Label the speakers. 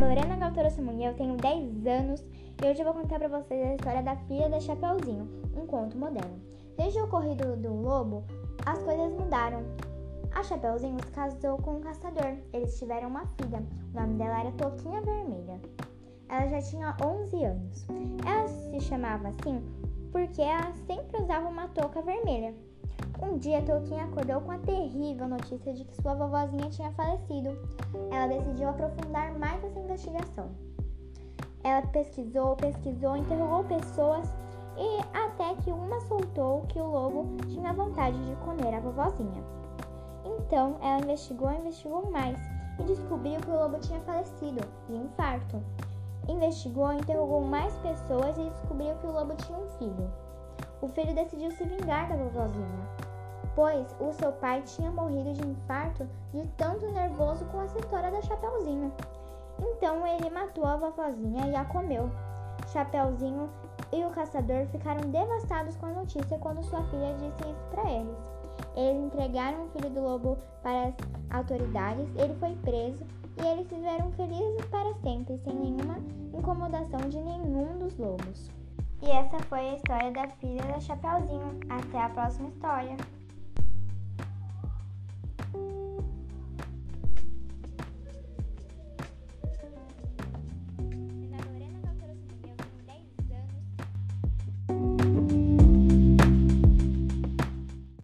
Speaker 1: Lorena Galtoro Samuel, eu tenho 10 anos e hoje eu vou contar para vocês a história da filha da Chapeuzinho, um conto moderno. Desde o ocorrido do lobo, as coisas mudaram. A Chapeuzinho se casou com um caçador. Eles tiveram uma filha. O nome dela era Toquinha Vermelha. Ela já tinha 11 anos. Ela se chamava assim porque ela sempre usava uma touca vermelha. Um dia, Tolkien acordou com a terrível notícia de que sua vovozinha tinha falecido. Ela decidiu aprofundar mais essa investigação. Ela pesquisou, pesquisou, interrogou pessoas e até que uma soltou que o lobo tinha vontade de comer a vovozinha. Então, ela investigou, investigou mais e descobriu que o lobo tinha falecido de infarto. Investigou, interrogou mais pessoas e descobriu que o lobo tinha um filho. O filho decidiu se vingar da vovozinha pois o seu pai tinha morrido de infarto de tanto nervoso com a história da Chapeuzinho. Então ele matou a vovozinha e a comeu. Chapeuzinho e o caçador ficaram devastados com a notícia quando sua filha disse isso para eles. Eles entregaram o filho do lobo para as autoridades, ele foi preso e eles viveram felizes para sempre, sem nenhuma incomodação de nenhum dos lobos. E essa foi a história da filha da Chapeuzinho. Até a próxima história!